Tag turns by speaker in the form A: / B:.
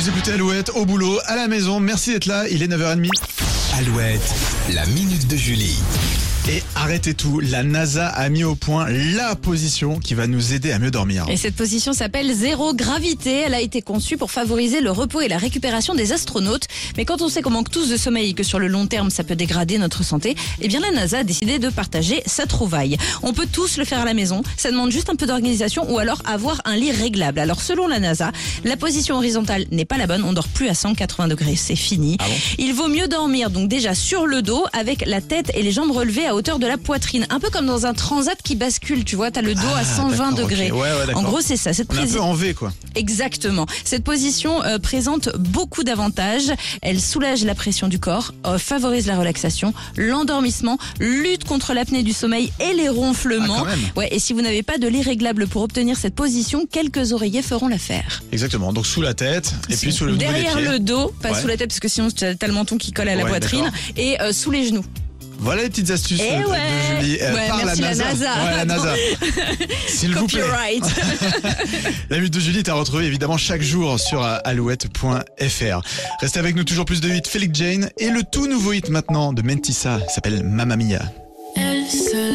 A: Vous écoutez Alouette au boulot, à la maison. Merci d'être là. Il est 9h30.
B: Alouette, la minute de Julie.
A: Et arrêtez tout. La NASA a mis au point la position qui va nous aider à mieux dormir.
C: Et cette position s'appelle zéro gravité. Elle a été conçue pour favoriser le repos et la récupération des astronautes. Mais quand on sait qu'on manque tous de sommeil et que sur le long terme ça peut dégrader notre santé, eh bien la NASA a décidé de partager sa trouvaille. On peut tous le faire à la maison. Ça demande juste un peu d'organisation ou alors avoir un lit réglable. Alors selon la NASA, la position horizontale n'est pas la bonne. On dort plus à 180 degrés. C'est fini.
A: Ah bon?
C: Il vaut mieux dormir donc déjà sur le dos avec la tête et les jambes relevées à hauteur de la poitrine. Un peu comme dans un transat qui bascule. Tu vois, t'as le dos
A: Ah,
C: à 120
A: d'accord, ok.
C: degrés.
A: Ouais, ouais, d'accord.
C: en gros, c'est ça. Cette
A: peu en V, quoi.
C: Exactement. Cette position euh, présente beaucoup d'avantages. Elle soulage la pression du corps, euh, favorise la relaxation, l'endormissement, lutte contre l'apnée du sommeil et les ronflements.
A: Ah,
C: ouais, et si vous n'avez pas de lit réglable pour obtenir cette position, quelques oreillers feront l'affaire.
A: Exactement. Donc sous la tête et puis sous le niveau des
C: Derrière le dos, pas
A: Ouais.
C: sous la tête parce que sinon tu as le menton qui colle à la poitrine et euh, sous les genoux.
A: Voilà les petites astuces
C: Eh
A: euh,
C: ouais.
A: de Julie euh,
C: Ouais,
A: par
C: merci
A: la
C: la
A: NASA.
C: NASA.
A: Ouais, la NASA. S'il vous plaît.
C: Copyright.
A: La minute de Julie est à retrouver évidemment chaque jour sur euh, alouette.fr. Restez avec nous toujours plus de hits Felix Jane et le tout nouveau hit maintenant de Mentissa s'appelle Mamma Mia.
D: Elle se et.